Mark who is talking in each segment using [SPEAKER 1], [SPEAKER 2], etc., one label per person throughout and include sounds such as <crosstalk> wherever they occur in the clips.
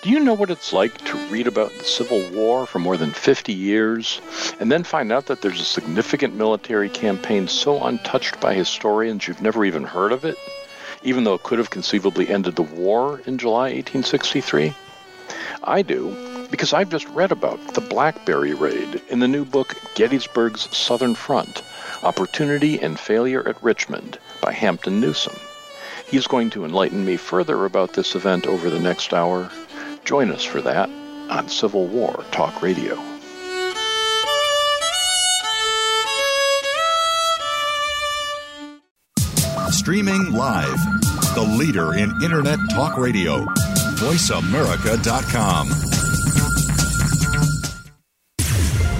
[SPEAKER 1] Do you know what it's like to read about the Civil War for more than 50 years and then find out that there's a significant military campaign so untouched by historians you've never even heard of it, even though it could have conceivably ended the war in July 1863? I do, because I've just read about the Blackberry Raid in the new book Gettysburg's Southern Front Opportunity and Failure at Richmond by Hampton Newsome. He's going to enlighten me further about this event over the next hour, Join us for that on Civil War Talk Radio.
[SPEAKER 2] Streaming live, the leader in Internet Talk Radio, VoiceAmerica.com.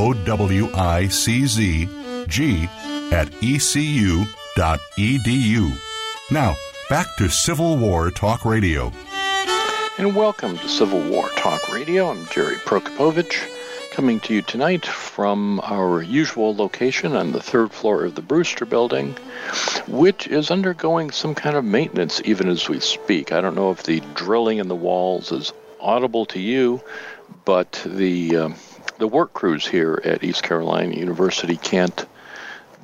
[SPEAKER 2] O W I C Z G at ecu.edu. Now, back to Civil War Talk Radio.
[SPEAKER 1] And welcome to Civil War Talk Radio. I'm Jerry Prokopowicz, coming to you tonight from our usual location on the third floor of the Brewster Building, which is undergoing some kind of maintenance even as we speak. I don't know if the drilling in the walls is audible to you, but the. Uh, the work crews here at East Carolina University can't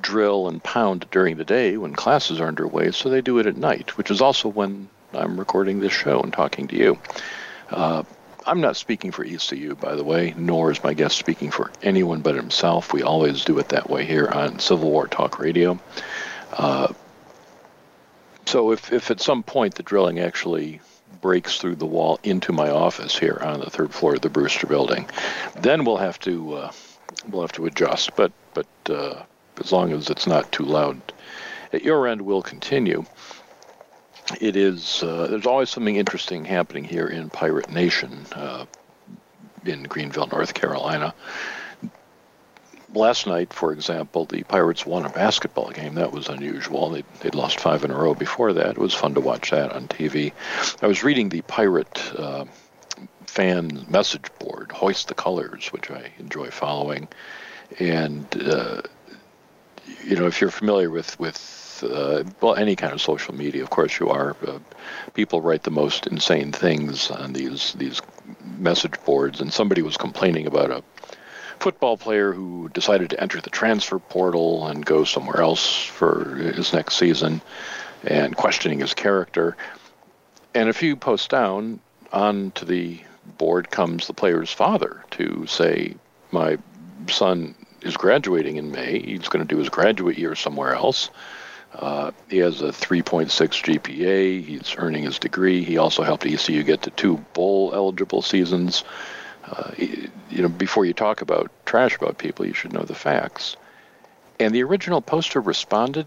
[SPEAKER 1] drill and pound during the day when classes are underway, so they do it at night, which is also when I'm recording this show and talking to you. Uh, I'm not speaking for ECU, by the way, nor is my guest speaking for anyone but himself. We always do it that way here on Civil War Talk Radio. Uh, so if, if at some point the drilling actually breaks through the wall into my office here on the third floor of the Brewster Building. Then we'll have to uh, we'll have to adjust, but but uh, as long as it's not too loud at your end, we'll continue. It is uh, there's always something interesting happening here in Pirate Nation uh, in Greenville, North Carolina last night, for example, the Pirates won a basketball game. That was unusual. They'd, they'd lost five in a row before that. It was fun to watch that on TV. I was reading the Pirate uh, fan message board, Hoist the Colors, which I enjoy following. And, uh, you know, if you're familiar with, with uh, well, any kind of social media, of course you are. Uh, people write the most insane things on these these message boards, and somebody was complaining about a football player who decided to enter the transfer portal and go somewhere else for his next season and questioning his character. And a few posts down, onto the board comes the player's father to say, My son is graduating in May. He's going to do his graduate year somewhere else. Uh, he has a 3.6 GPA. He's earning his degree. He also helped ECU get to two bowl eligible seasons uh, you know, before you talk about trash about people, you should know the facts. And the original poster responded,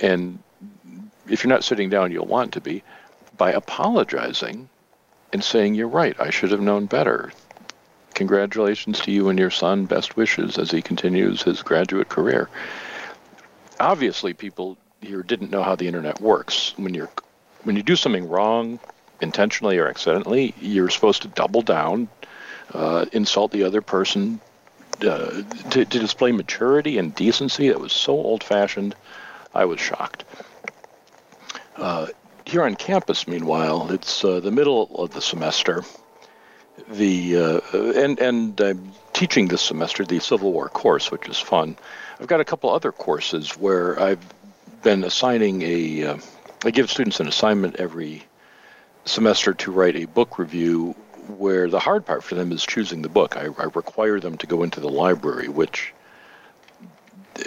[SPEAKER 1] and if you're not sitting down, you'll want to be, by apologizing and saying, You're right, I should have known better. Congratulations to you and your son. Best wishes as he continues his graduate career. Obviously, people here didn't know how the internet works. When you're when you do something wrong, intentionally or accidentally, you're supposed to double down, uh, insult the other person uh, to, to display maturity and decency that was so old-fashioned. I was shocked. Uh, here on campus, meanwhile, it's uh, the middle of the semester. The uh, and and I'm teaching this semester the Civil War course, which is fun. I've got a couple other courses where I've been assigning a. Uh, I give students an assignment every semester to write a book review where the hard part for them is choosing the book. I, I require them to go into the library, which,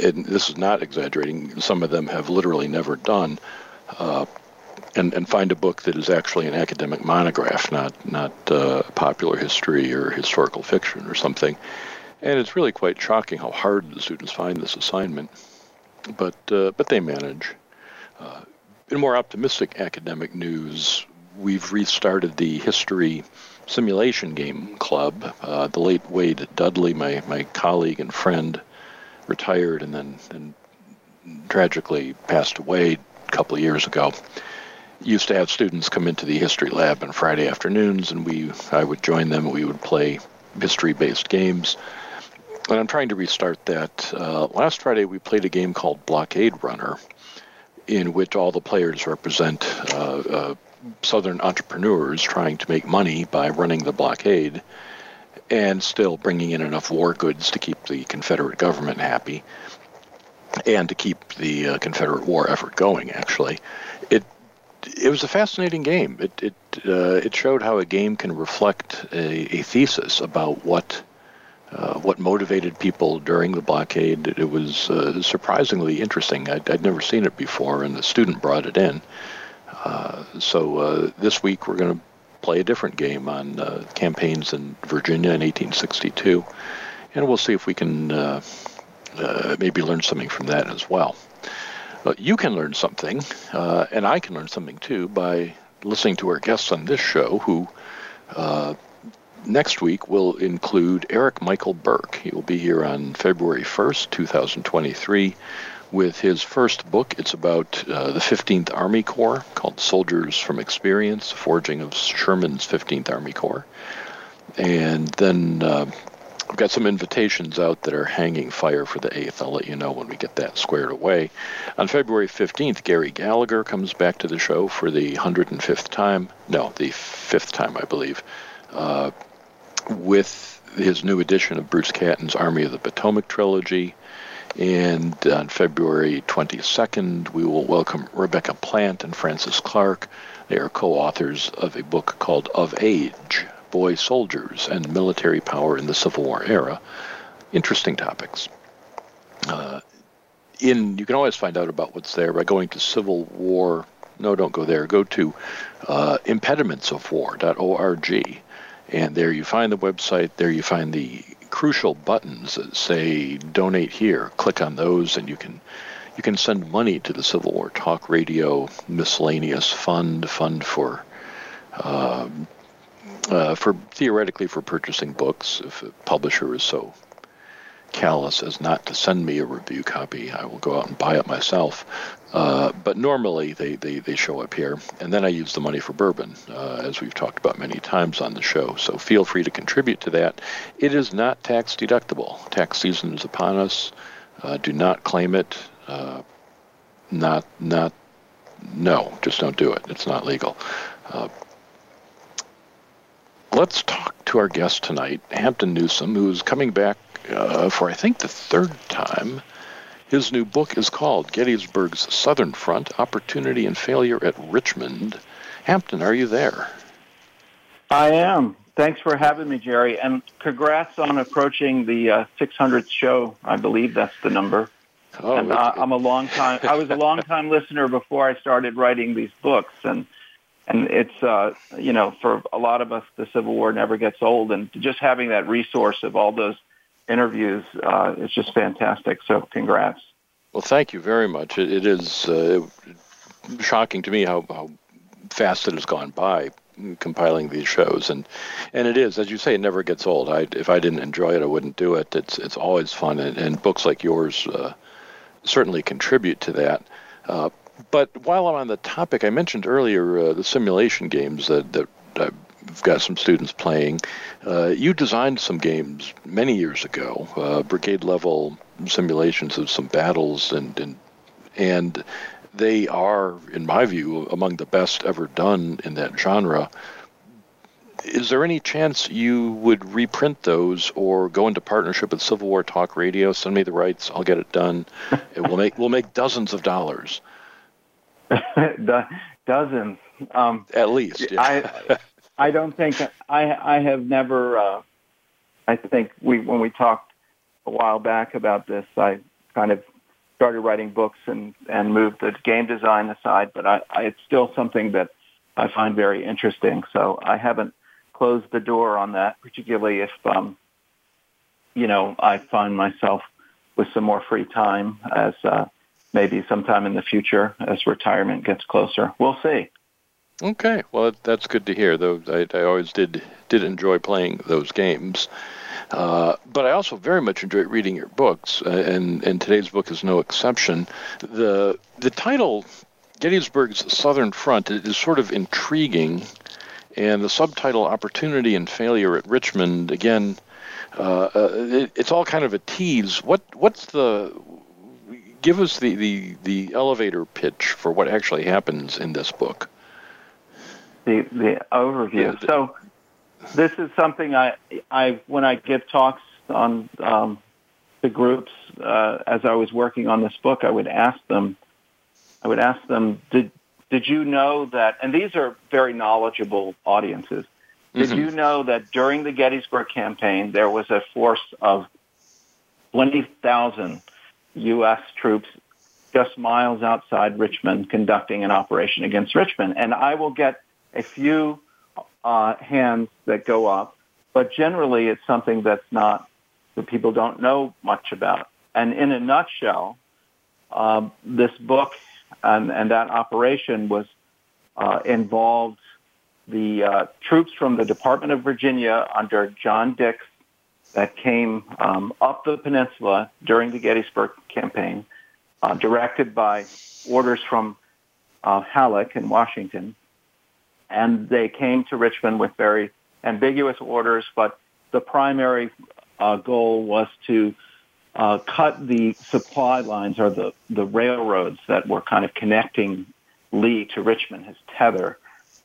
[SPEAKER 1] and this is not exaggerating, some of them have literally never done, uh, and, and find a book that is actually an academic monograph, not not uh, popular history or historical fiction or something. And it's really quite shocking how hard the students find this assignment, but uh, but they manage. Uh, in more optimistic academic news, we've restarted the history simulation game club. Uh, the late Wade Dudley, my, my colleague and friend, retired and then and tragically passed away a couple of years ago. Used to have students come into the history lab on Friday afternoons, and we I would join them. We would play history-based games. And I'm trying to restart that. Uh, last Friday we played a game called Blockade Runner, in which all the players represent uh, uh, Southern entrepreneurs trying to make money by running the blockade and still bringing in enough war goods to keep the Confederate government happy and to keep the uh, Confederate war effort going. Actually, it it was a fascinating game. It it uh, it showed how a game can reflect a, a thesis about what. Uh, what motivated people during the blockade? It was uh, surprisingly interesting. I'd, I'd never seen it before, and the student brought it in. Uh, so uh, this week we're going to play a different game on uh, campaigns in Virginia in 1862, and we'll see if we can maybe learn something from that as well. you can learn something, and I can learn something too by listening to our guests on this show who next week will include Eric Michael Burke. He will be here on February 1st, 2023 with his first book. It's about uh, the 15th Army Corps called Soldiers from Experience, Forging of Sherman's 15th Army Corps. And then uh, I've got some invitations out that are hanging fire for the 8th. I'll let you know when we get that squared away. On February 15th, Gary Gallagher comes back to the show for the 105th time. No, the fifth time, I believe, uh, with his new edition of Bruce Catton's Army of the Potomac trilogy. And on February 22nd, we will welcome Rebecca Plant and Frances Clarke. They are co authors of a book called Of Age Boy Soldiers and Military Power in the Civil War Era. Interesting topics. Uh, in You can always find out about what's there by going to Civil War. No, don't go there. Go to uh, impedimentsofwar.org. And there you find the website. There you find the crucial buttons that say donate here. Click on those and you can you can send money to the Civil War Talk Radio miscellaneous fund fund for uh, uh, for theoretically for purchasing books if a publisher is so callous as not to send me a review copy. I will go out and buy it myself. Uh, but normally they, they, they show up here, and then I use the money for bourbon, uh, as we've talked about many times on the show. So feel free to contribute to that. It is not tax deductible. Tax season is upon us. Uh, do not claim it. Uh, not not no, just don't do it. It's not legal. Uh, let's talk to our guest tonight, Hampton Newsome, who's coming back uh, for I think the third time. His new book is called Gettysburg's Southern Front Opportunity and Failure at Richmond. Hampton, are you there?
[SPEAKER 3] I am. Thanks for having me, Jerry. And congrats on approaching the uh, 600th show. I believe that's the number. Oh, and uh, I'm a long time. I was a long time listener before I started writing these books, and and it's uh, you know for a lot of us the Civil War never gets old, and just having that resource of all those interviews uh, is just fantastic. So congrats.
[SPEAKER 1] Well, thank you very much. it, it is uh, shocking to me how, how fast it has gone by compiling these shows and and it is as you say it never gets old I, if i didn't enjoy it i wouldn't do it it's it's always fun and, and books like yours uh, certainly contribute to that uh, but while i'm on the topic i mentioned earlier uh, the simulation games that, that we've got some students playing. Uh, you designed some games many years ago, uh, brigade level simulations of some battles, and and and they are, in my view, among the best ever done in that genre. Is there any chance you would reprint those or go into partnership with Civil War Talk Radio? Send me the rights, I'll get it done. it will make we'll make dozens of dollars. <laughs>
[SPEAKER 3] dozens, um,
[SPEAKER 1] at least. Yeah.
[SPEAKER 3] I <laughs> I don't think I I have never. Uh, I think we when we talked a while back about this, I kind of started writing books and and moved the game design aside, but I, I it's still something that I find very interesting. So I haven't closed the door on that, particularly if, um, you know, I find myself with some more free time as uh, maybe sometime in the future as retirement gets closer. We'll see.
[SPEAKER 1] Okay, well that's good to hear. Though I, I always did did enjoy playing those games, uh, but I also very much enjoy reading your books, uh, and and today's book is no exception. the The title, Gettysburg's Southern Front, is sort of intriguing and the subtitle "Opportunity and Failure at Richmond" again. Uh, uh, it, it's all kind of a tease. What what's the give us the, the, the elevator pitch for what actually happens in this book.
[SPEAKER 3] The the overview. So this is something I I when I give talks on um, the groups uh, as I was working on this book, I would ask them. I would ask them, did did you know that, and these are very knowledgeable audiences, did mm-hmm. you know that during the Gettysburg campaign, there was a force of 20,000 U.S. troops just miles outside Richmond conducting an operation against Richmond? And I will get a few uh, hands that go up, but generally it's something that's not, that people don't know much about. And in a nutshell, um, this book and, and that operation was uh, involved the uh, troops from the Department of Virginia under John Dix that came um, up the peninsula during the Gettysburg campaign, uh, directed by orders from uh, Halleck in Washington. And they came to Richmond with very ambiguous orders, but the primary uh, goal was to uh, cut the supply lines or the, the railroads that were kind of connecting Lee to Richmond, his tether,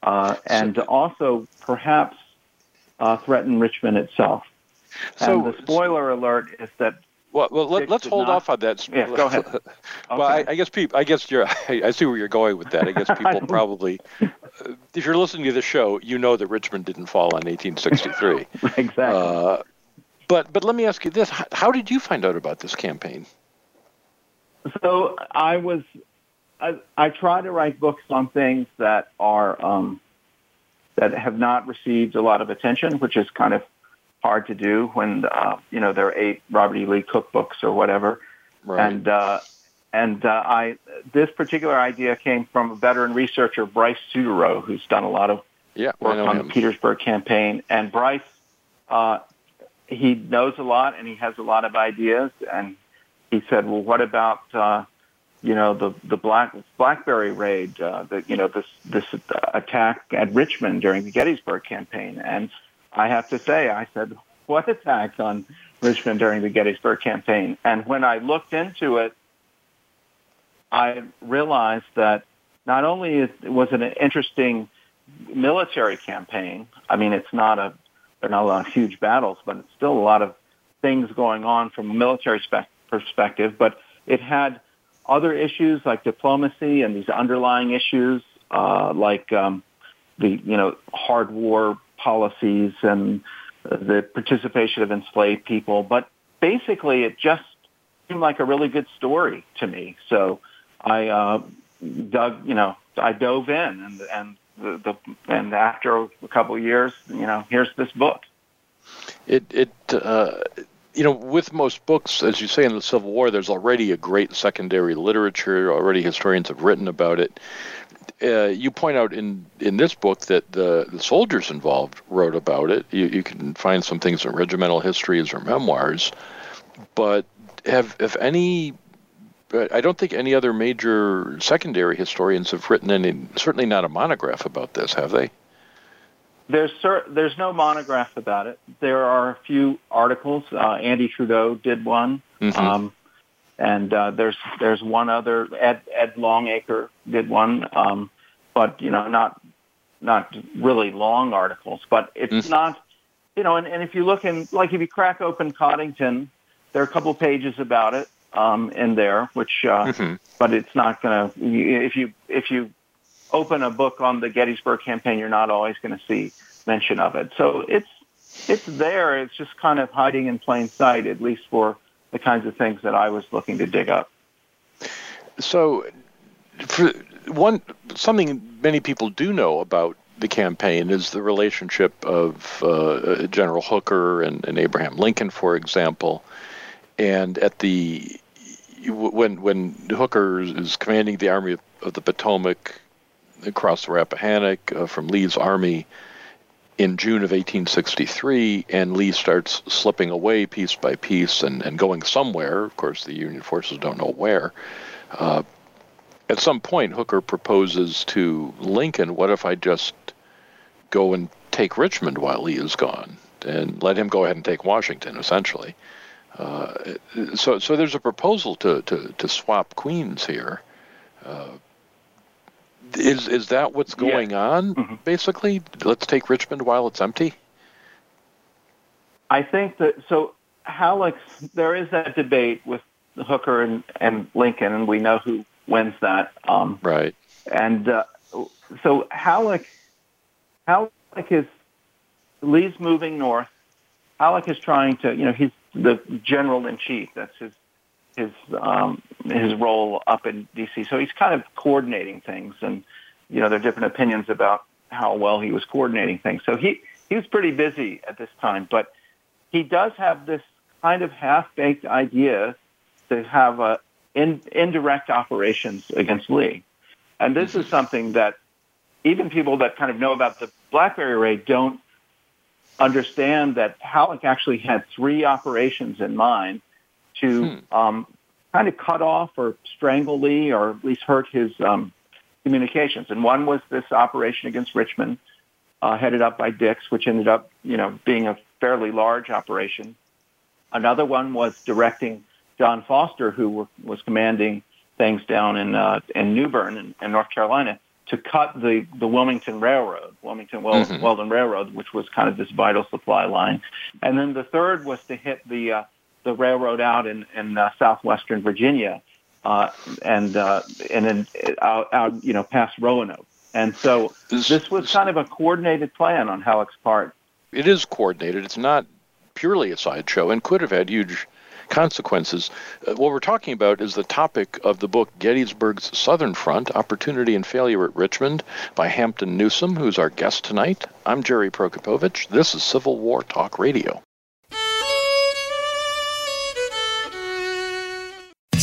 [SPEAKER 3] uh, and also perhaps uh, threaten Richmond itself. So, and the spoiler alert is that.
[SPEAKER 1] Well, well let, us hold not, off on that.
[SPEAKER 3] Yeah, go ahead. Okay. <laughs>
[SPEAKER 1] well, I, I, guess people. I guess you're. I, <laughs> I, see where you're going with that. I guess <laughs> people probably, uh, if you're listening to the show, you know that Richmond didn't fall in 1863.
[SPEAKER 3] exactly. Uh,
[SPEAKER 1] but but let me ask you this: How did you find out about this campaign?
[SPEAKER 3] So I was I, I try to write books on things that are um, that have not received a lot of attention, which is kind of hard to do when uh, you know there are eight Robert E. Lee cookbooks or whatever. Right. And uh, and uh, I this particular idea came from a veteran researcher, Bryce Suderow, who's done a lot of
[SPEAKER 1] yeah,
[SPEAKER 3] work on
[SPEAKER 1] him.
[SPEAKER 3] the Petersburg campaign. And Bryce uh, he knows a lot and he has a lot of ideas. And he said, well, what about, uh, you know, the, the Black, Blackberry raid, uh, the, you know, this, this attack at Richmond during the Gettysburg campaign. And I have to say, I said, what attack on Richmond during the Gettysburg campaign? And when I looked into it, I realized that not only was it an interesting military campaign, I mean, it's not a there are not a lot of huge battles, but it's still a lot of things going on from a military spe- perspective. But it had other issues like diplomacy and these underlying issues uh, like um, the you know hard war policies and the participation of enslaved people. But basically, it just seemed like a really good story to me. So I uh, dug, you know, I dove in and and the, the and after a couple of years, you know, here's this book.
[SPEAKER 1] It it uh, you know, with most books, as you say in the Civil War, there's already a great secondary literature. Already historians have written about it. Uh, you point out in, in this book that the, the soldiers involved wrote about it. You, you can find some things in regimental histories or memoirs, but have have any I don't think any other major secondary historians have written any, certainly not a monograph about this, have they?
[SPEAKER 3] There's there's no monograph about it. There are a few articles. Uh, Andy Trudeau did one, mm-hmm. um, and uh, there's there's one other. Ed Ed Longacre did one, um, but you know not not really long articles. But it's mm-hmm. not, you know. And, and if you look in, like if you crack open Coddington, there are a couple pages about it um, in there, which, uh, mm-hmm. but it's not going to. If you if you open a book on the Gettysburg campaign, you're not always going to see mention of it. So it's it's there. It's just kind of hiding in plain sight, at least for the kinds of things that I was looking to dig up.
[SPEAKER 1] So, for one, something many people do know about the campaign is the relationship of uh, General Hooker and, and Abraham Lincoln, for example. And at the when when Hooker is commanding the Army of, of the Potomac across the Rappahannock uh, from Lee's army in June of 1863, and Lee starts slipping away piece by piece and, and going somewhere. Of course, the Union forces don't know where. Uh, at some point, Hooker proposes to Lincoln, "What if I just go and take Richmond while Lee is gone, and let him go ahead and take Washington?" Essentially, uh, so so there's a proposal to to, to swap queens here. Uh, is is that what's going yeah. on? Mm-hmm. Basically, let's take Richmond while it's empty.
[SPEAKER 3] I think that so Halleck's there is that debate with Hooker and, and Lincoln, and we know who wins that. Um,
[SPEAKER 1] right.
[SPEAKER 3] And uh, so Halleck, Halleck is Lee's moving north. Halleck is trying to, you know, he's the general in chief. That's his his um, his role up in D.C. So he's kind of coordinating things, and you know there are different opinions about how well he was coordinating things. So he he was pretty busy at this time, but he does have this kind of half-baked idea to have a in, indirect operations against Lee, and this is something that even people that kind of know about the Blackberry raid don't understand that Halleck actually had three operations in mind to hmm. um, kind of cut off or strangle Lee or at least hurt his um, communications. And one was this operation against Richmond, uh, headed up by Dix, which ended up, you know, being a fairly large operation. Another one was directing John Foster, who were, was commanding things down in uh, in New Bern in, in North Carolina, to cut the the Wilmington Railroad, Wilmington Wel- mm-hmm. Weldon Railroad, which was kind of this vital supply line. And then the third was to hit the uh, the railroad out in in uh, southwestern Virginia, uh, and uh, and then out, out you know past Roanoke. And so this, this was kind of a coordinated plan on Halleck's part.
[SPEAKER 1] It is coordinated. It's not purely a sideshow, and could have had huge consequences. Uh, what we're talking about is the topic of the book Gettysburg's Southern Front Opportunity and Failure at Richmond by Hampton Newsome, who's our guest tonight. I'm Jerry Prokopowicz. This is Civil War Talk Radio.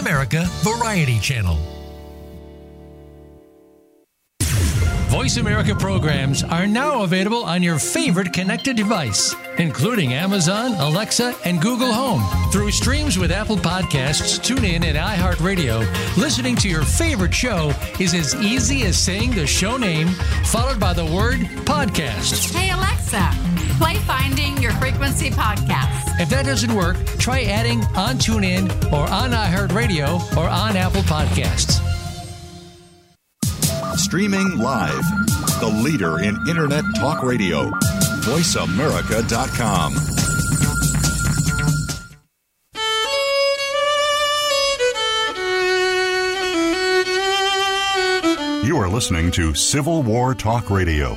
[SPEAKER 4] America Variety Channel. Voice America programs are now available on your favorite connected device, including Amazon, Alexa, and Google Home. Through streams with Apple Podcasts, TuneIn, and iHeartRadio, listening to your favorite show is as easy as saying the show name followed by the word podcast.
[SPEAKER 5] Hey, Alexa, play Finding Your Frequency podcast.
[SPEAKER 4] If that doesn't work, try adding on TuneIn or on iHeartRadio or on Apple Podcasts.
[SPEAKER 6] Streaming live. The leader in Internet talk radio. VoiceAmerica.com.
[SPEAKER 2] You are listening to Civil War Talk Radio.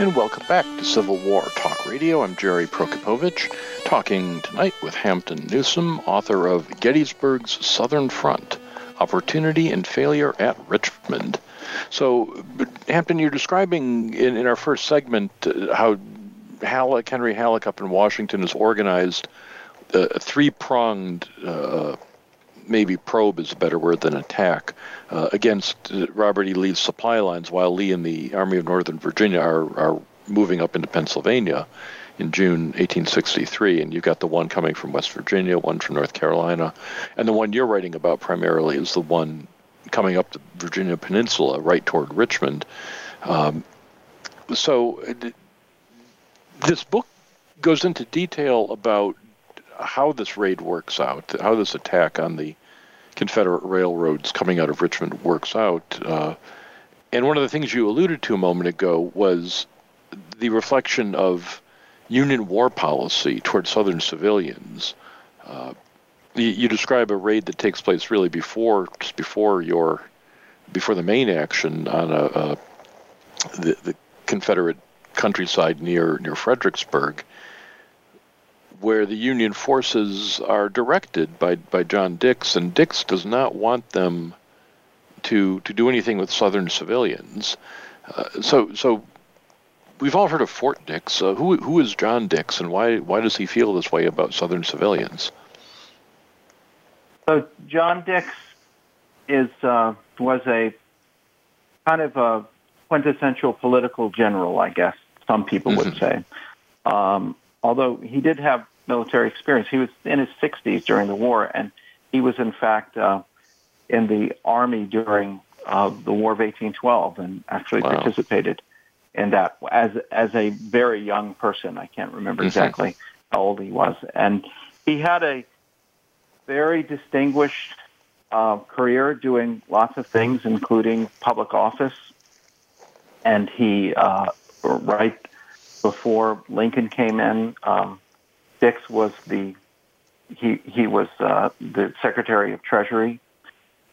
[SPEAKER 1] And welcome back to Civil War Talk Radio. I'm Jerry Prokopowicz, talking tonight with Hampton Newsome, author of Gettysburg's Southern Front Opportunity and Failure at Richmond. So, Hampton, you're describing in, in our first segment uh, how Halleck, Henry Halleck up in Washington has organized a three pronged, uh, maybe probe is a better word than attack, uh, against Robert E. Lee's supply lines while Lee and the Army of Northern Virginia are, are moving up into Pennsylvania in June 1863, and you've got the one coming from West Virginia, one from North Carolina, and the one you're writing about primarily is the one coming up the Virginia Peninsula, right toward Richmond. Um, so this book goes into detail about how this raid works out, how this attack on the Confederate railroads coming out of Richmond works out. Uh, and one of the things you alluded to a moment ago was the reflection of Union war policy toward Southern civilians. Uh, you, you, describe a raid that takes place really before, just before your, before the main action on a, a the, the Confederate countryside near near Fredericksburg, where the Union forces are directed by by John Dix, and Dix does not want them to to do anything with Southern civilians. Uh, so so we've all heard of Fort Dix. Uh, who who is John Dix, and why why does he feel this way about Southern civilians?
[SPEAKER 3] So John Dix is uh, was a kind of a quintessential political general, I guess some people would mm-hmm. say. Um, although he did have military experience, he was in his 60s during the war, and he was in fact uh, in the army during uh, the War of 1812, and actually wow. participated in that as as a very young person. I can't remember exactly how old he was, and he had a very distinguished uh, career doing lots of things, including public office and he uh, right before Lincoln came in, um, Dix was the he he was uh, the Secretary of Treasury,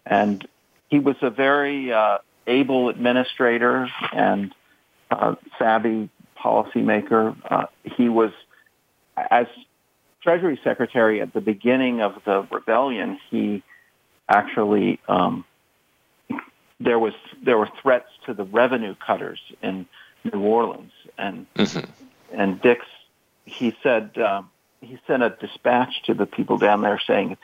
[SPEAKER 3] and he was a very uh, able administrator and uh, savvy policymaker. Uh, he was as Treasury Secretary at the beginning of the rebellion. He actually um, there was there were threats to the revenue cutters in New Orleans, and mm-hmm. and Dix he said um, he sent a dispatch to the people down there saying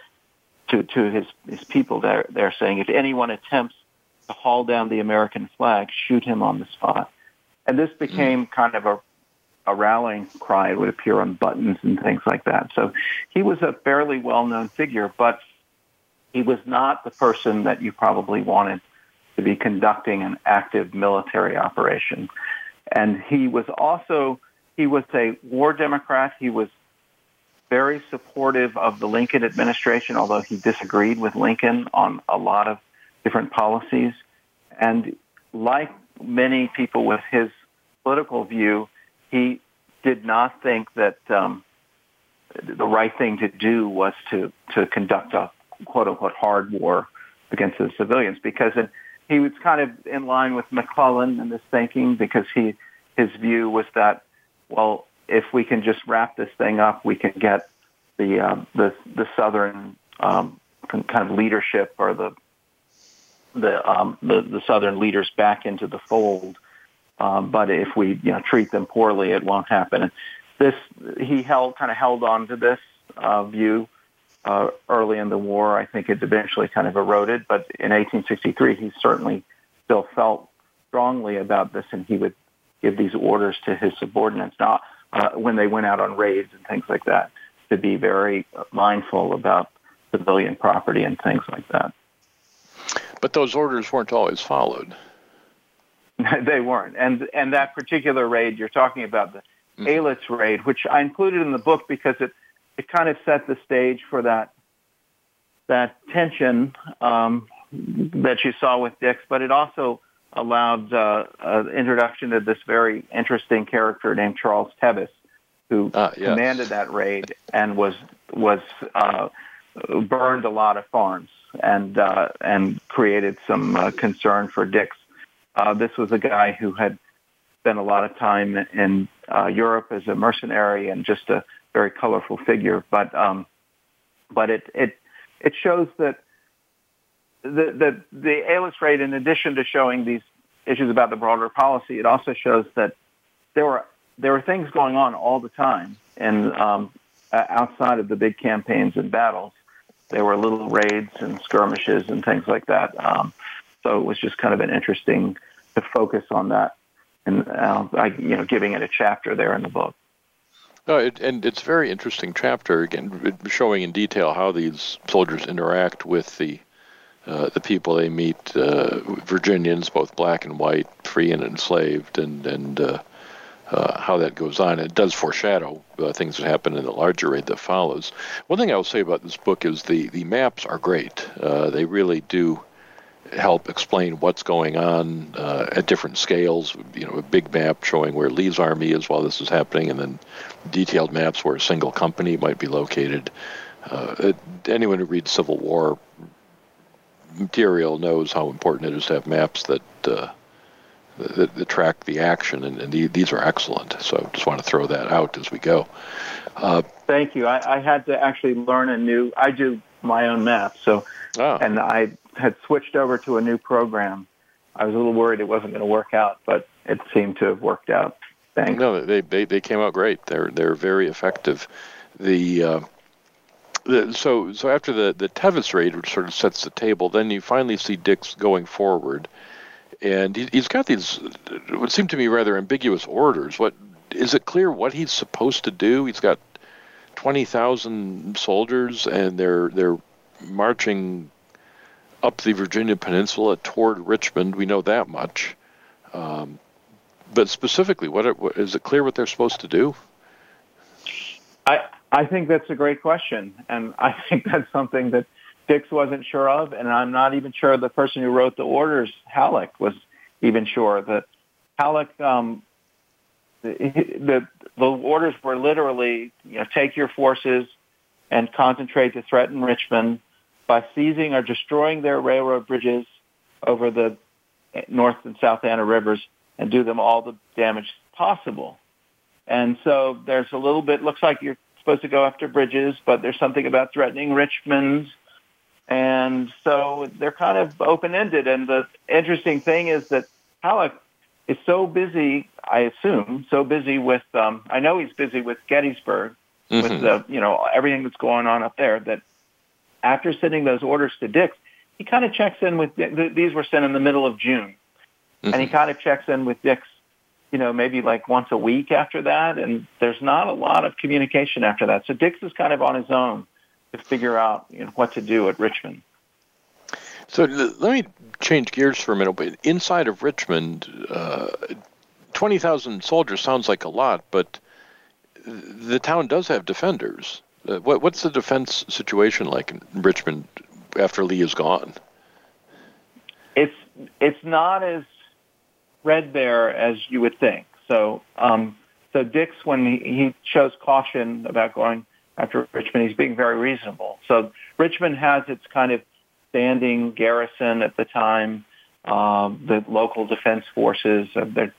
[SPEAKER 3] to to his his people there there saying if anyone attempts to haul down the American flag, shoot him on the spot, and this became mm-hmm. kind of a a rallying cry. It would appear on buttons and things like that. So he was a fairly well known figure, but he was not the person that you probably wanted to be conducting an active military operation. And he was also, he was a war Democrat. He was very supportive of the Lincoln administration, although he disagreed with Lincoln on a lot of different policies. And like many people with his political view, he did not think that um, the right thing to do was to, to conduct a quote unquote hard war against the civilians because in he was kind of in line with McClellan in this thinking because he his view was that well if we can just wrap this thing up we can get the um, the the southern um, kind of leadership or the the um, the, the southern leaders back into the fold. Um, but if we you know treat them poorly, it won't happen. And this he held kind of held on to this uh, view uh, early in the war. I think it eventually kind of eroded, but in 1863, he certainly still felt strongly about this, and he would give these orders to his subordinates now uh, when they went out on raids and things like that to be very mindful about civilian property and things like that.
[SPEAKER 1] But those orders weren't always followed. <laughs>
[SPEAKER 3] they weren't, and and that particular raid you're talking about the mm. Raid, which I included in the book because it it kind of set the stage for that that tension um, that you saw with Dix, but it also allowed uh, uh, introduction to this very interesting character named Charles Tevis, who
[SPEAKER 1] yes.
[SPEAKER 3] commanded that raid and was was uh, burned a lot of farms and uh, and created some uh, concern for Dix. Uh, this was a guy who had spent a lot of time in uh, Europe as a mercenary and just a very colorful figure. But um, but it it it shows that the the the ALIS raid, in addition to showing these issues about the broader policy, it also shows that there were there were things going on all the time and um, outside of the big campaigns and battles. There were little raids and skirmishes and things like that. Um, so it was just kind of an interesting to focus on that, and uh, I, you know, giving it a chapter there in the book.
[SPEAKER 1] No, it, and it's a very interesting chapter again, showing in detail how these soldiers interact with the uh, the people they meet, uh, Virginians, both black and white, free and enslaved, and and uh, uh how that goes on. It does foreshadow uh, things that happen in the larger raid that follows. One thing I will say about this book is the the maps are great. They really do help explain what's going on at different scales. You know, a big map showing where Lee's army is while this is happening, and then detailed maps where a single company might be located. Uh, anyone who reads Civil War material knows how important it is to have maps that uh, that, that, track the action, and, and the, these are excellent. So, I just want to throw that out as we go.
[SPEAKER 3] Uh, Thank you. I, I, had to actually learn a new. I do my own maps, so oh. and I had switched over to a new program. I was a little worried it wasn't going to work out, but it seemed to have worked out. Thanks.
[SPEAKER 1] No, they they, they came out great. They're they're very effective. The, uh, the so so after the the Tevis raid, which sort of sets the table, then you finally see Dix going forward, and he, he's got these what seem to me rather ambiguous orders. What is it clear what he's supposed to do? He's got twenty thousand soldiers, and they're they're marching up the Virginia Peninsula toward Richmond. We know that much. Um, but specifically, what, what is it clear what they're supposed to do?
[SPEAKER 3] I I think that's a great question, and I think that's something that Dix wasn't sure of, and I'm not even sure the person who wrote the orders, Halleck, was even sure that Halleck. Um, the, the the orders were literally, you know, take your forces and concentrate to threaten Richmond by seizing or destroying their railroad bridges over the North and South Anna rivers and do them all the damage possible. And so there's a little bit, looks like you're supposed to go after bridges, but there's something about threatening Richmond. And so they're kind of open-ended. And the interesting thing is that Halleck is so busy, I assume, so busy with, um, I know he's busy with Gettysburg, mm-hmm. with the, you know, everything that's going on up there that after sending those orders to Dix, he kind of checks in with, these were sent in the middle of June. Mm-hmm. And he mm-hmm. kind of checks in with Dix, you know, maybe like once a week after that. And there's not a lot of communication after that. So Dix is kind of on his own to figure out you know, what to do at Richmond.
[SPEAKER 1] So let me change gears for a minute. But inside of Richmond, uh, 20,000 soldiers sounds like a lot, but the town does have defenders. Uh, what, what's the defense situation like in Richmond after Lee is gone?
[SPEAKER 3] It's it's not as red there as you would think. So um, so Dix, when he, he shows caution about going after Richmond, he's being very reasonable. So Richmond has its kind of standing garrison at the time. Um, the local defense forces,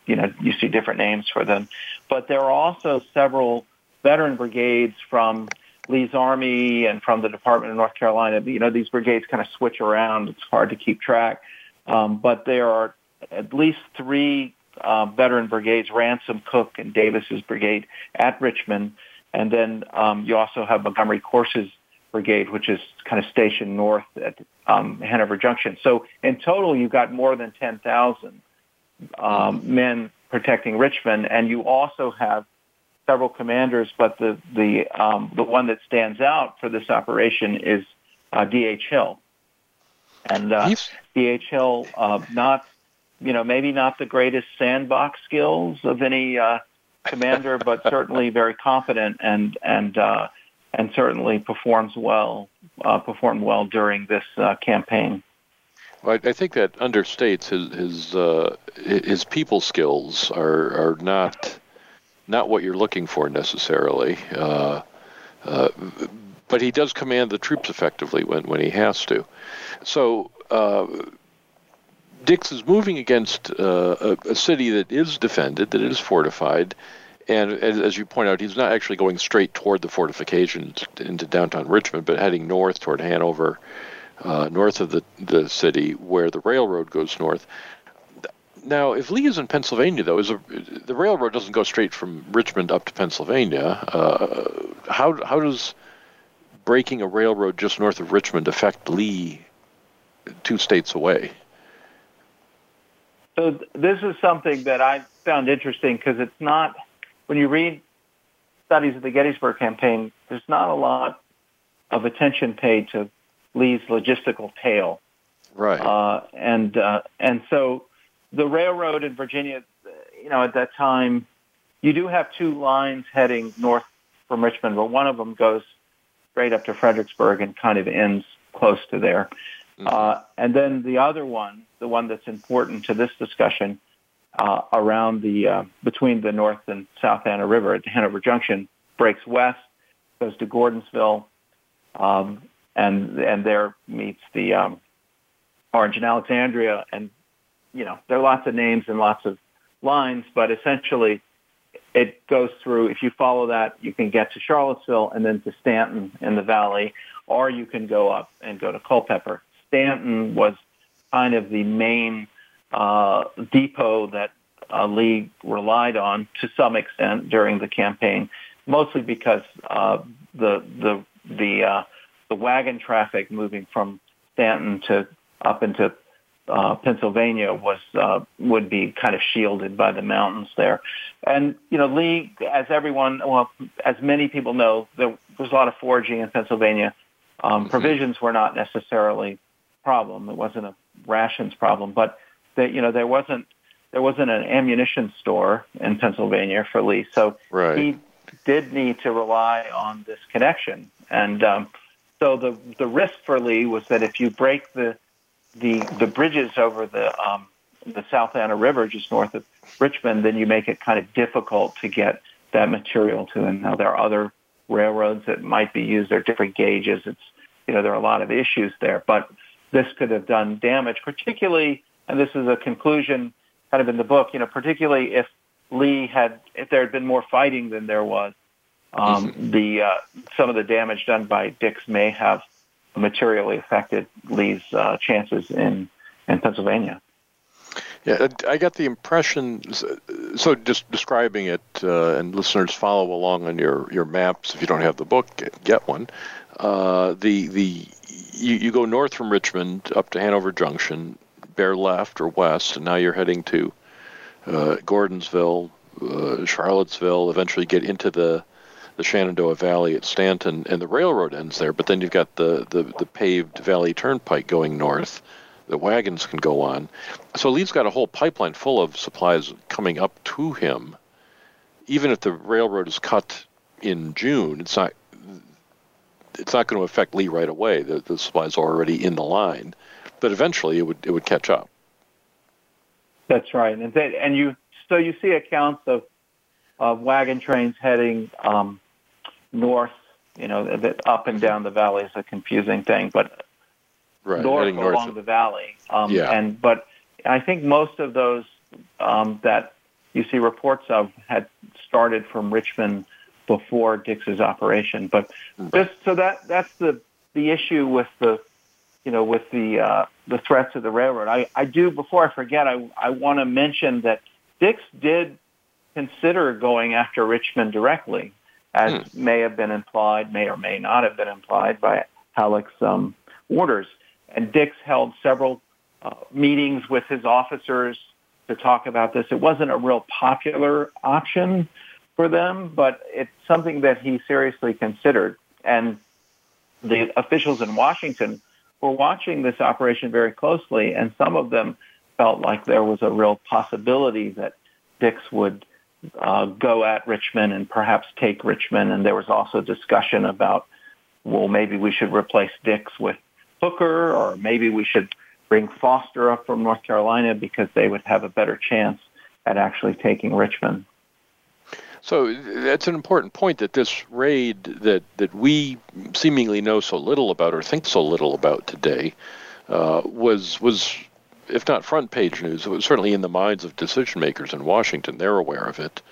[SPEAKER 3] you know, you see different names for them, but there are also several veteran brigades from Lee's Army and from the Department of North Carolina. You know, these brigades kind of switch around. It's hard to keep track. Um, but there are at least three uh, veteran brigades, Ransom, Cooke, and Davis's brigade at Richmond. And then um, you also have Montgomery Corse's brigade, which is kind of stationed north at um, Hanover Junction. So in total, you've got more than 10,000 um, men protecting Richmond. And you also have several commanders, but the the um, the one that stands out for this operation is uh, D.H. Hill, and uh, D.H. Hill, uh, not you know maybe not the greatest sandbox skills of any uh, commander, but certainly very competent and and uh, and certainly performs well, uh, performed well during this uh, campaign.
[SPEAKER 1] Well, I, I think that understates his his uh, his people skills are are not not what you're looking for necessarily. Uh, uh, but he does command the troops effectively when, when he has to. So uh, Dix is moving against uh, a, a, city that is defended, that is fortified, and as, as, you point out, he's not actually going straight toward the fortifications into downtown Richmond, but heading north toward Hanover, uh, north of the, the city, where the railroad goes north. Now, if Lee is in Pennsylvania, though, is a, the railroad doesn't go straight from Richmond up to Pennsylvania. Uh, how how does breaking a railroad just north of Richmond affect Lee, two states away?
[SPEAKER 3] So this is something that I found interesting because it's not when you read studies of the Gettysburg campaign, there's not a lot of attention paid to Lee's logistical tail.
[SPEAKER 1] Right.
[SPEAKER 3] Uh, and uh, and so the railroad in Virginia, you know, at that time, you do have two lines heading north from Richmond, but one of them goes straight up to Fredericksburg and kind of ends close to there. Mm-hmm. Uh, and then the other one, the one that's important to this discussion, uh, around the uh, between the North and South Anna River at Hanover Junction, breaks west, goes to Gordonsville, um, and and there meets the um, Orange and Alexandria, and you know there are lots of names and lots of lines, but essentially it goes through. If you follow that, you can get to Charlottesville and then to Staunton in the valley, or you can go up and go to Culpeper. Staunton was kind of the main uh, depot that uh, Lee relied on to some extent during the campaign, mostly because uh, the the the uh, the wagon traffic moving from Staunton to up into uh, Pennsylvania was uh, would be kind of shielded by the mountains there, and you know Lee, as everyone, well, as many people know, there was a lot of foraging in Pennsylvania. Um, mm-hmm. Provisions were not necessarily problem; it wasn't a rations problem, but that you know there wasn't there wasn't an ammunition store in Pennsylvania for Lee, so
[SPEAKER 1] right.
[SPEAKER 3] he did need to rely on this connection, and um, so the the risk for Lee was that if you break the the the bridges over the um, the South Anna River just north of Richmond, then you make it kind of difficult to get that material to. And now there are other railroads that might be used. There are different gauges. It's you know there are a lot of issues there, but this could have done damage, particularly, and this is a conclusion kind of in the book. You know, particularly if Lee had if there had been more fighting than there was, um, mm-hmm. the uh, some of the damage done by Dix may have materially affected Lee's uh, chances in in Pennsylvania.
[SPEAKER 1] Yeah, I got the impression. So, just describing it, uh, and listeners follow along on your, your maps. If you don't have the book, get, get one. Uh, the the you, you go north from Richmond up to Hanover Junction, bear left or west, and now you're heading to uh, Gordonsville, uh, Charlottesville. Eventually, get into the the Shenandoah Valley at Staunton, and the railroad ends there. But then you've got the, the, the paved Valley Turnpike going north. The wagons can go on. So Lee's got a whole pipeline full of supplies coming up to him. Even if the railroad is cut in June, it's not it's not going to affect Lee right away. The, the supplies are already in the line, but eventually it would it would catch up.
[SPEAKER 3] That's right, and and you so you see accounts of of wagon trains heading um, north, you know, up and down the valley is a confusing thing, but
[SPEAKER 1] right,
[SPEAKER 3] north
[SPEAKER 1] along
[SPEAKER 3] north the valley. Um,
[SPEAKER 1] yeah.
[SPEAKER 3] And but I think most of those um, that you see reports of had started from Richmond before Dix's operation. But just so that that's the the issue with the you know with the uh, the threats of the railroad. I, I do before I forget. I I want to mention that Dix did consider going after Richmond directly, as hmm. may have been implied, may or may not have been implied by Halleck's um, orders. And Dix held several uh, meetings with his officers to talk about this. It wasn't a real popular option for them, but it's something that he seriously considered. And the officials in Washington were watching this operation very closely, and some of them felt like there was a real possibility that Dix would uh, go at Richmond and perhaps take Richmond. And there was also discussion about, well, maybe we should replace Dix with Hooker, or maybe we should bring Foster up from North Carolina because they would have a better chance at actually taking Richmond.
[SPEAKER 1] So that's an important point that this raid that, that we seemingly know so little about or think so little about today uh, was was if not front page news, it was certainly in the minds of decision makers in Washington. They're aware of it,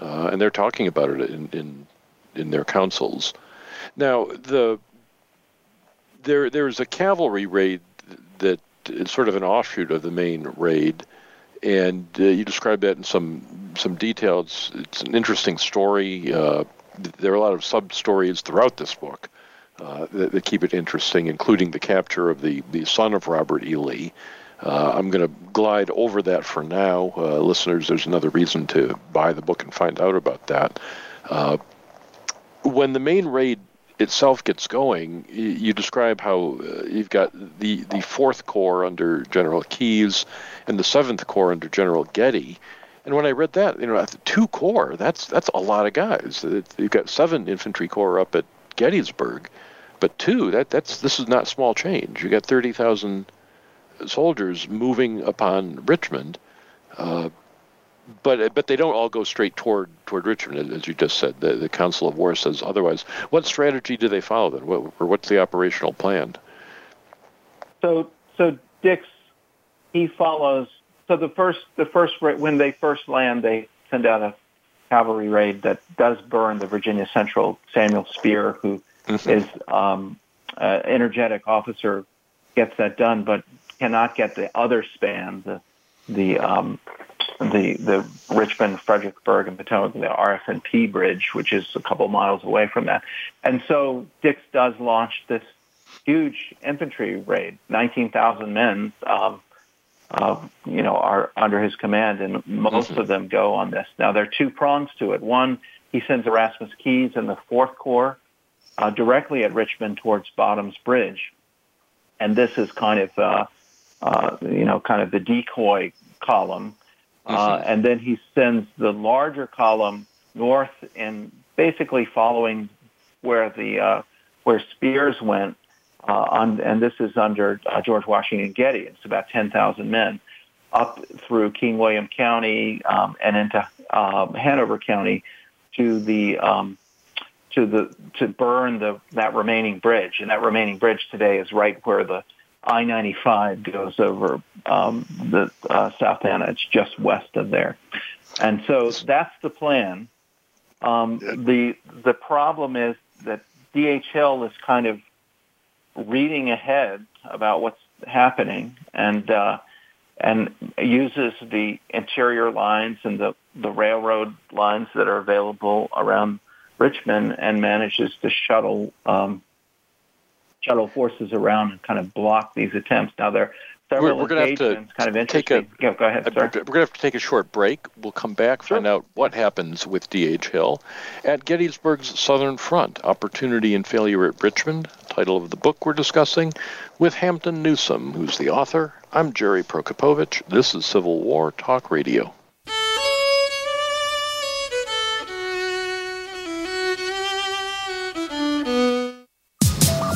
[SPEAKER 1] uh, and they're talking about it in, in in their councils. Now, the there there's a cavalry raid that is sort of an offshoot of the main raid, and uh, you describe that in some some detail. It's, it's an interesting story. Uh, there are a lot of sub stories throughout this book. Uh, that, that, keep it interesting, including the capture of the, the son of Robert E. Lee, uh, I'm going to glide over that for now. Uh, listeners, there's another reason to buy the book and find out about that. Uh, when the main raid itself gets going, you, describe how uh, you've got the, the Fourth Corps under General Keyes and the Seventh Corps under General Getty. And when I read that, you know, two corps, that's that's a lot of guys. You've got seven infantry corps up at Gettysburg, but two, that that's this is not small change. You got thirty thousand soldiers moving upon Richmond, uh, but but they don't all go straight toward toward Richmond, as you just said. The, the Council of War says otherwise. What strategy do they follow then, what, or what's the operational plan?
[SPEAKER 3] So so Dix he follows. So the first the first when they first land, they send out a cavalry raid that does burn the Virginia Central Samuel Spear, who mm-hmm. is um, uh, energetic officer, gets that done. But cannot get the other span, the the um, the the Richmond, Fredericksburg, and Potomac, the RF&P bridge, which is a couple miles away from that. And so Dix does launch this huge infantry raid, 19,000 men. Um, uh, you know, are under his command, and most mm-hmm. of them go on this. Now, there are two prongs to it. One, he sends Erasmus Keyes and the Fourth Corps uh, directly at Richmond towards Bottoms Bridge, and this is kind of uh, uh, you know, kind of the decoy column. Uh, and then he sends the larger column north and basically following where the uh, where Spears went. Uh, on, and this is under uh, George Washington Getty. It's about 10,000 men up through King William County um, and into uh, Hanover County to the um, to the to burn the that remaining bridge. And that remaining bridge today is right where the I-95 goes over um, the uh, South Anna. It's just west of there, and so that's the plan. Um, the the problem is that D.H. Hill is kind of reading ahead about what's happening and uh, and uses the interior lines and the the railroad lines that are available around Richmond and manages to shuttle um, shuttle forces around and kind of block these attempts. Now there are several
[SPEAKER 1] we're, we're
[SPEAKER 3] going to have to
[SPEAKER 1] kind
[SPEAKER 3] of interesting.
[SPEAKER 1] A,
[SPEAKER 3] go ahead, sir.
[SPEAKER 1] We're going to have to take a short break. We'll come back, sure. find out what happens with D.H. Hill at Gettysburg's Southern Front: Opportunity and Failure at Richmond. Title of the book we're discussing with Hampton Newsome, who's the author. I'm Jerry Prokopowicz. This is Civil War Talk Radio.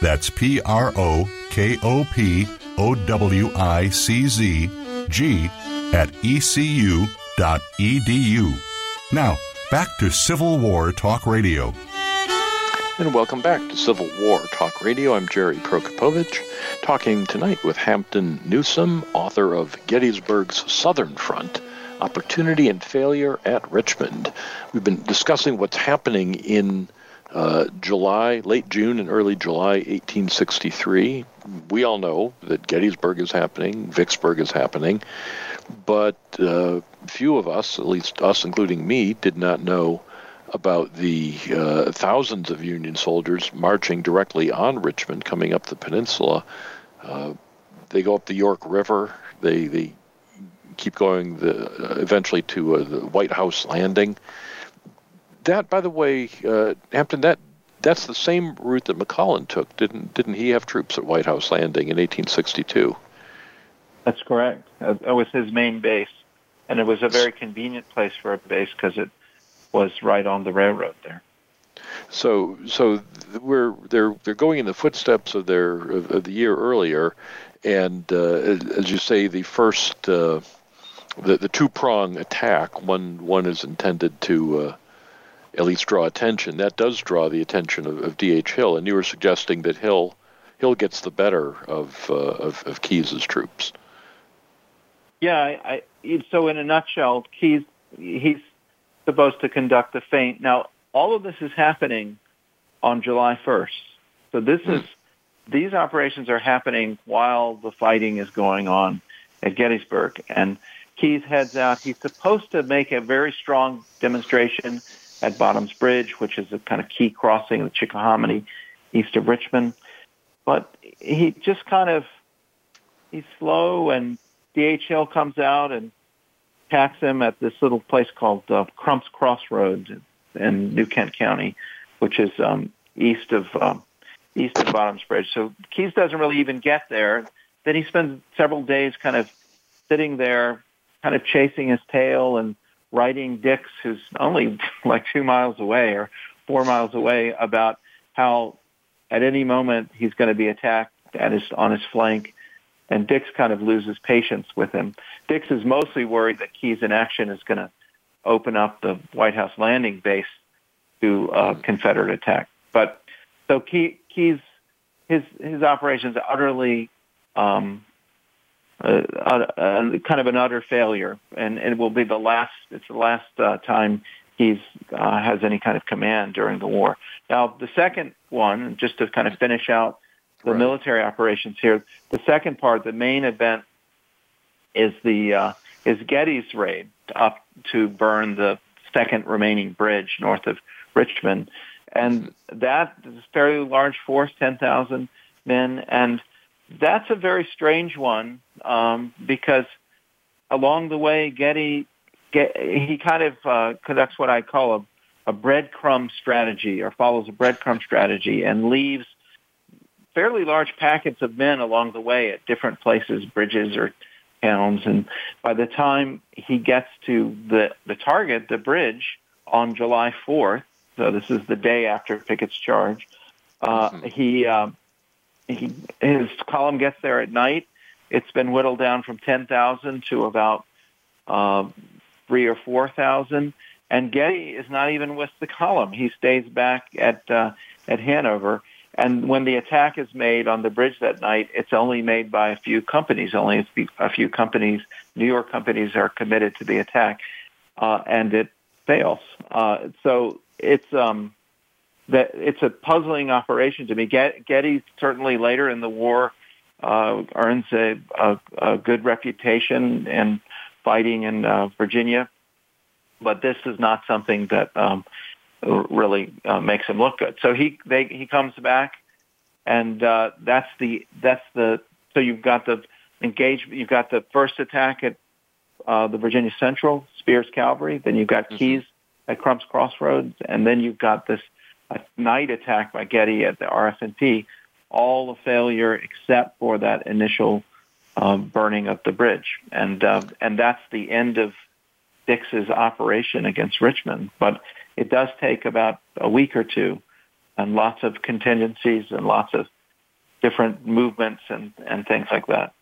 [SPEAKER 2] That's P R O K O P O W I C Z G at ecu.edu. Now, back to Civil War Talk Radio.
[SPEAKER 1] And welcome back to Civil War Talk Radio. I'm Jerry Prokopowicz, talking tonight with Hampton Newsome, author of Gettysburg's Southern Front Opportunity and Failure at Richmond. We've been discussing what's happening in uh, July, late June and early July 1863. We all know that Gettysburg is happening, Vicksburg is happening, but uh, few of us, at least us including me, did not know about the uh, thousands of Union soldiers marching directly on Richmond, coming up the peninsula. Uh, they go up the York River. They they keep going the, uh, eventually to uh, the White House Landing. That, by the way, uh, Hampton, that that's the same route that McClellan took. Didn't didn't he have troops at White House Landing in 1862?
[SPEAKER 3] That's correct. That was his main base, and it was a very convenient place for a base because it was right on the railroad there.
[SPEAKER 1] So, so we're they're they're going in the footsteps of their of, of the year earlier, and uh, as you say, the first uh, the the two prong attack. One one is intended to uh, at least draw attention. That does draw the attention of, of D.H. Hill, and you were suggesting that Hill Hill gets the better of uh, of, of Keyes's troops.
[SPEAKER 3] Yeah, I, I, so in a nutshell, Keyes he's supposed to conduct the feint. Now, all of this is happening on July 1st. So this is these operations are happening while the fighting is going on at Gettysburg. And Keyes heads out. He's supposed to make a very strong demonstration at Bottoms Bridge, which is a kind of key crossing of the Chickahominy east of Richmond. But he just kind of he's slow, and D.H. Hill comes out and attacks him at this little place called uh, Crump's Crossroads in, New Kent County, which is um, east of um, east of Bottoms Bridge. So Keyes doesn't really even get there. Then he spends several days kind of sitting there, kind of chasing his tail and writing Dix, who's only <laughs> like two miles away or four miles away, about how at any moment he's going to be attacked at his on his flank and Dix kind of loses patience with him. Dix is mostly worried that Keyes in action is going to open up the White House landing base to uh, Confederate attack. But so Key, Keyes, his his operations utterly um, uh, uh, kind of an utter failure, and it will be the last. It's the last uh, time Keyes uh, has any kind of command during the war. Now, the second one, just to kind of finish out the right. military operations here. The second part, the main event, is the uh, is Getty's raid up to burn the second remaining bridge north of Richmond, and that is a fairly large force, ten thousand men, and that's a very strange one um, because along the way, Getty get, he kind of uh, conducts what I call a, a breadcrumb strategy, or follows a breadcrumb strategy, and leaves fairly large packets of men along the way at different places, bridges or towns. And by the time he gets to the, the target, the bridge, on July 4th, so this is the day after Pickett's charge, uh, mm-hmm. he, uh, he, his column gets there at night. It's been whittled down from 10,000 to about uh, three or 4,000. And Getty is not even with the column. He stays back at, uh, at Hanover and when the attack is made on the bridge that night, it's only made by a few companies. Only a few companies, New York companies, are committed to the attack, uh, and it fails. Uh, so it's um, that it's a puzzling operation to me. Getty certainly later in the war uh, earns a, a, a, good reputation in fighting in uh, Virginia, but this is not something that um, really uh, makes him look good. So he they, he comes back, and uh, that's the that's the so you've got the engagement. You've got the first attack at uh, the Virginia Central Spear's Cavalry. Then you've got mm-hmm. Keyes at Crump's Crossroads, and then you've got this uh, night attack by Getty at the RF&P. All a failure except for that initial um, burning of the bridge, and uh, and that's the end of Dix's operation against Richmond. But it does take about a week or two, and lots of contingencies and lots of different movements and and things like that.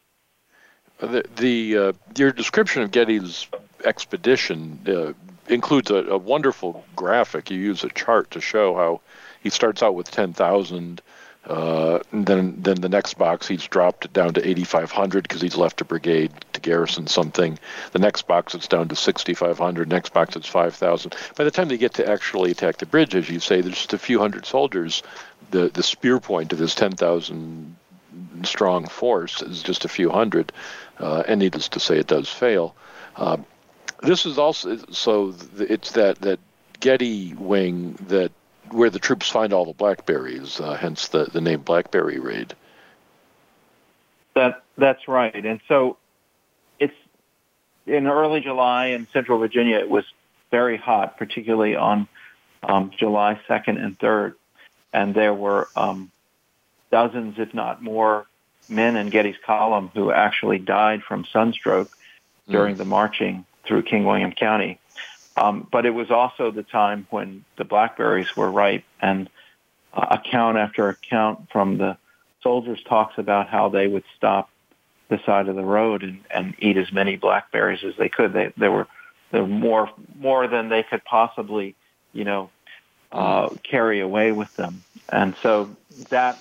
[SPEAKER 1] The, the uh, your description of Getty's expedition uh, includes a, a, wonderful graphic. You use a chart to show how he starts out with ten thousand. Uh, and then, then the next box he's dropped it down to 8,500 because he's left a brigade to garrison something. The next box it's down to 6,500. Next box it's 5,000. By the time they get to actually attack the bridge, as you say, there's just a few hundred soldiers. The the spear point of this 10,000 strong force is just a few hundred uh, and needless to say, it does fail. Uh, this is also so it's that that Getty wing that where the troops find all the blackberries, uh, hence the the name Blackberry Raid.
[SPEAKER 3] That that's right, and so it's in early July in Central Virginia. It was very hot, particularly on um, July second and third, and there were um, dozens, if not more, men in Getty's column who actually died from sunstroke during mm. the marching through King William County. Um, but it was also the time when the blackberries were ripe, and uh, account after account from the soldiers talks about how they would stop the side of the road and, and eat as many blackberries as they could. They, there were there were more more than they could possibly, you know, uh, carry away with them. And so that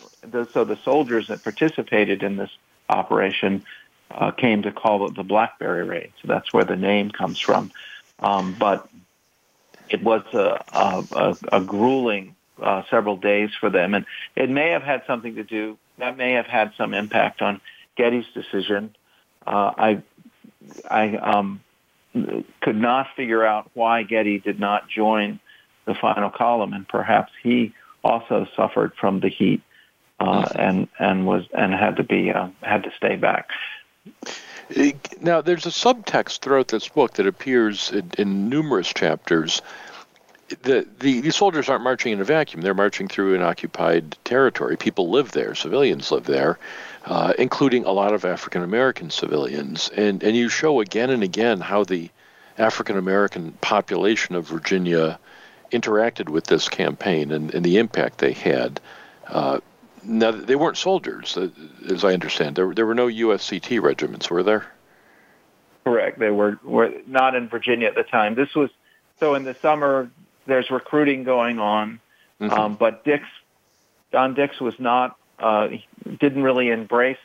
[SPEAKER 3] so the soldiers that participated in this operation uh, came to call it the Blackberry Raid. So that's where the name comes from. Um, but it was a, a, a grueling uh, several days for them, and it may have had something to do. That may have had some impact on Getty's decision. Uh, I I um, could not figure out why Getty did not join the final column, and perhaps he also suffered from the heat uh, and and was and had to be uh, had to stay back.
[SPEAKER 1] Now, there's a subtext throughout this book that appears in, in numerous chapters. The, the soldiers aren't marching in a vacuum; they're marching through an occupied territory. People live there; civilians live there, uh, including a lot of African American civilians. And and you show again and again how the African American population of Virginia interacted with this campaign and, and the impact they had. Uh, now, they weren't soldiers, uh, as I understand. There, there were no USCT regiments, were there?
[SPEAKER 3] Correct. They were, were not in Virginia at the time. This was so in the summer. There's recruiting going on, mm-hmm. um, but Dix, John Dix was not. Uh, didn't really embrace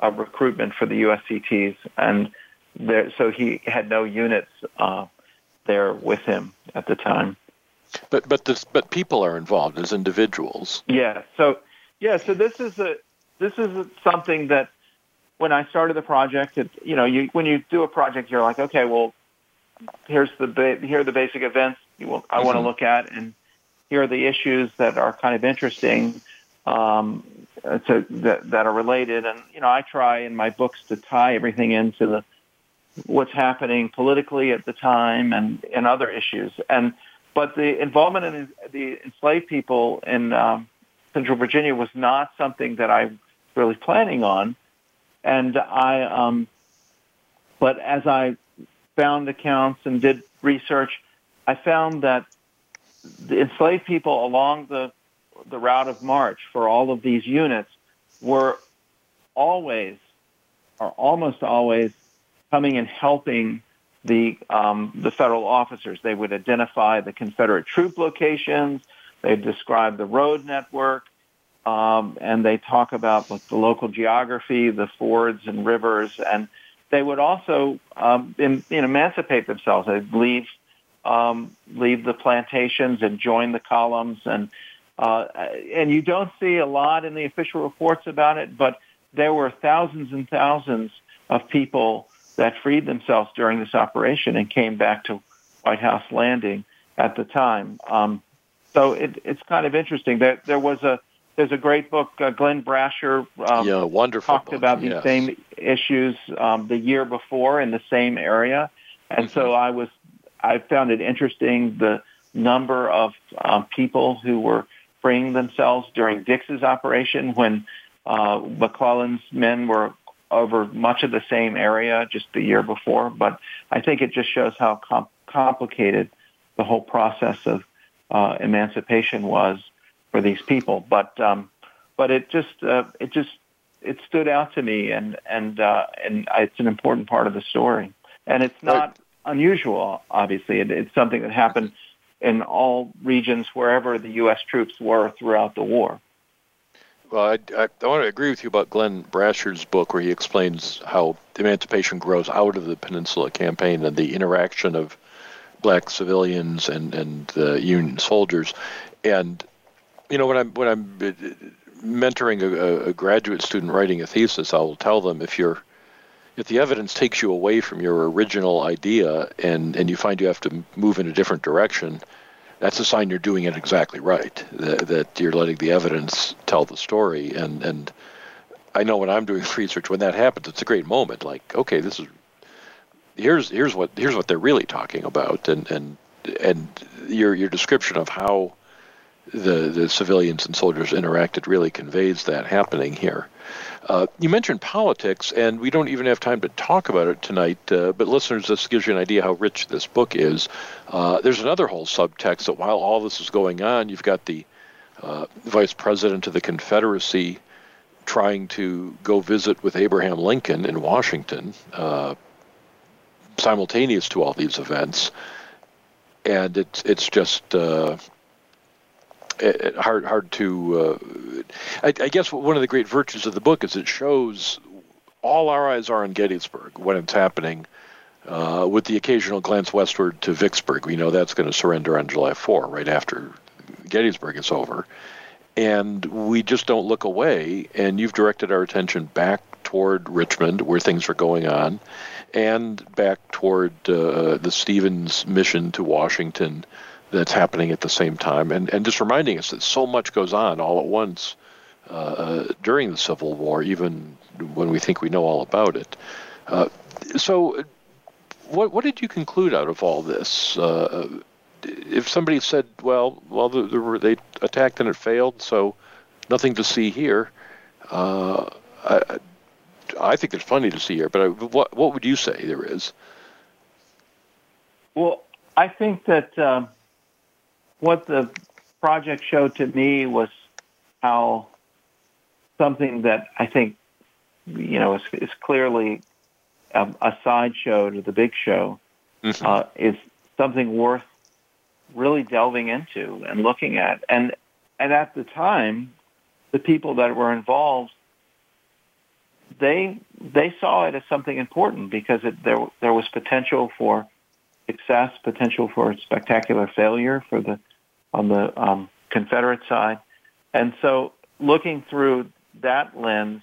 [SPEAKER 3] a recruitment for the USCTs, and there, so he had no units uh, there with him at the time.
[SPEAKER 1] But but this but people are involved as individuals.
[SPEAKER 3] Yeah. So yeah. So this is a this is something that when I started the project, it, you know, you when you do a project, you're like, okay, well, here's the ba- here are the basic events you will, I mm-hmm. want to look at, and here are the issues that are kind of interesting. Um, to, that, that are related, and you know, I try in my books to tie everything into the what's happening politically at the time and and other issues. And but the involvement in the enslaved people in um, Central Virginia was not something that I was really planning on. And I, um, but as I found accounts and did research, I found that the enslaved people along the the route of march for all of these units were always, or almost always, coming and helping the um, the federal officers. They would identify the Confederate troop locations. They describe the road network, um, and they talk about like, the local geography, the fords and rivers, and they would also um, in, know, emancipate themselves. They'd leave um, leave the plantations and join the columns, and uh, and you don't see a lot in the official reports about it, but there were thousands and thousands of people that freed themselves during this operation and came back to White House Landing at the time. Um, so it, it's kind of interesting. There, there was a there's a great book. Uh, Glenn Brasher
[SPEAKER 1] um, yeah, wonderful
[SPEAKER 3] talked
[SPEAKER 1] book.
[SPEAKER 3] about these
[SPEAKER 1] yes.
[SPEAKER 3] same issues um, the year before in the same area, and mm-hmm. so I was I found it interesting the number of um, people who were freeing themselves during Dix's operation when uh, McClellan's men were over much of the same area just the year before. But I think it just shows how com- complicated the whole process of uh, emancipation was for these people. But um, but it just uh, it just it stood out to me, and and uh, and it's an important part of the story. And it's not unusual, obviously. It, it's something that happened in all regions wherever the U.S. troops were throughout the war.
[SPEAKER 1] Well, I, I, I, want to agree with you about Glenn Brasher's book, where he explains how emancipation grows out of the Peninsula Campaign and the interaction of black civilians and and uh, Union soldiers. And you know, when I'm when I'm uh, mentoring a, a graduate student writing a thesis, I'll tell them if you're if the evidence takes you away from your original idea and and you find you have to move in a different direction, that's a sign you're doing it exactly right. That, that you're letting the evidence tell the story. And and I know when I'm doing <laughs> research, when that happens, it's a great moment. Like, okay, this is here's here's what here's what they're really talking about, and and and your your description of how the the civilians and soldiers interacted really conveys that happening here. Uh, you mentioned politics, and we don't even have time to talk about it tonight. Uh, but listeners, this gives you an idea how rich this book is. Uh, there's another whole subtext that while all this is going on, you've got the uh, vice president of the Confederacy trying to go visit with Abraham Lincoln in Washington, uh, simultaneous to all these events, and it's it's just uh, it, hard hard to. Uh, I, I, guess one of the great virtues of the book is it shows all our eyes are on Gettysburg when it's happening, uh, with the occasional glance westward to Vicksburg. We know that's going to surrender on July 4, right after Gettysburg is over, and we just don't look away. And you've directed our attention back toward Richmond, where things are going on, and back toward uh, the Stephens mission to Washington that's happening at the same time, and and just reminding us that so much goes on all at once uh, during the Civil War, even when we think we know all about it. Uh, so, what what did you conclude out of all this? Uh, if somebody said, "Well, well, the, the, they attacked and it failed, so nothing to see here," uh, I, I think there's plenty to see here. But I, what what would you say there is?
[SPEAKER 3] Well, I think that. Um what the project showed to me was how something that I think, you know, is, is clearly a, a sideshow to the big show mm-hmm. uh, is something worth really delving into and looking at. And and at the time, the people that were involved, they they saw it as something important because it, there there was potential for success, potential for spectacular failure for the on the um, Confederate side. And so looking through that lens,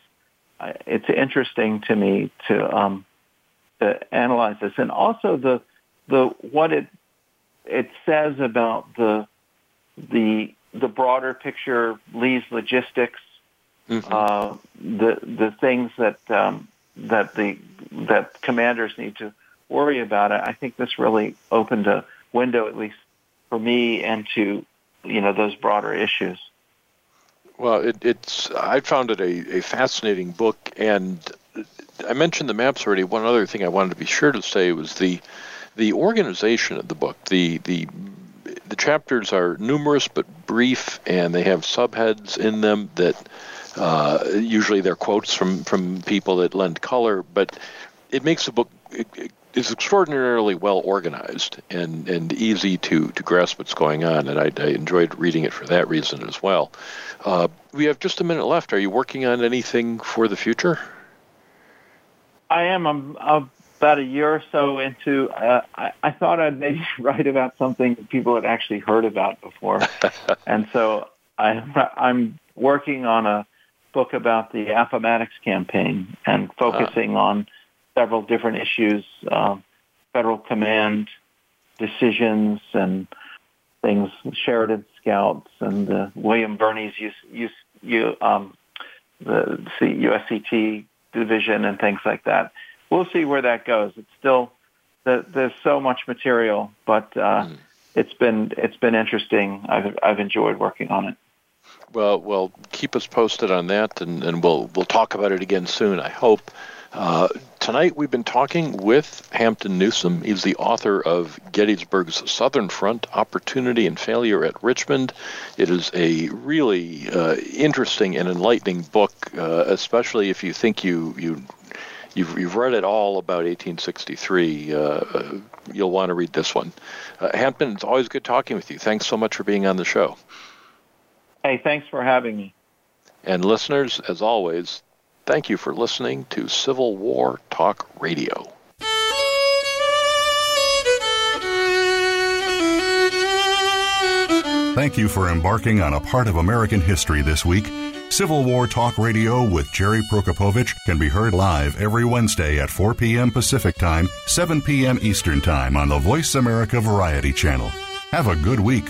[SPEAKER 3] it's interesting to me to, um, to analyze this. And also the, the, what it, it says about the, the, the broader picture, Lee's logistics, mm-hmm. uh, the, the things that, um, that the, that commanders need to worry about. I think this really opened a window, at least for me and to you know those broader issues.
[SPEAKER 1] Well, it, it's I found it a, a fascinating book, and I mentioned the maps already. One other thing I wanted to be sure to say was the the organization of the book. The the the chapters are numerous but brief, and they have subheads in them that uh, usually they're quotes from from people that lend color, but it makes the book is extraordinarily well organized and, and easy to, to grasp what's going on, and I, I enjoyed reading it for that reason as well. Uh, we have just a minute left. Are you working on anything for the future?
[SPEAKER 3] I am. I'm, I'm about a year or so into. Uh, I, I thought I'd maybe <laughs> write about something that people had actually heard about before, <laughs> and so I, I'm working on a book about the Appomattox campaign and focusing uh. on several different issues, uh, federal command decisions and things, Sheridan Scouts and uh, William Birney's use, use, U, um, the USCT division and things like that. We'll see where that goes. It's still there's so much material, but uh, mm. it's been it's been interesting. I've I've enjoyed working on it.
[SPEAKER 1] Well, well, keep us posted on that, and, and we'll we'll talk about it again soon. I hope. Uh, tonight we've been talking with Hampton Newsome. He's the author of Gettysburg's Southern Front: Opportunity and Failure at Richmond. It is a really uh, interesting and enlightening book, uh, especially if you think you you you've, you've read it all about 1863. Uh, uh, you'll want to read this one. Uh, Hampton, it's always good talking with you. Thanks so much for being on the show.
[SPEAKER 3] Hey, thanks for having me.
[SPEAKER 1] And listeners, as always, Thank you for listening to Civil War Talk Radio.
[SPEAKER 2] Thank you for embarking on a part of American history this week. Civil War Talk Radio with Jerry Prokopowicz can be heard live every Wednesday at 4 p.m. Pacific Time, 7 p.m. Eastern Time on the Voice America Variety Channel. Have a good week.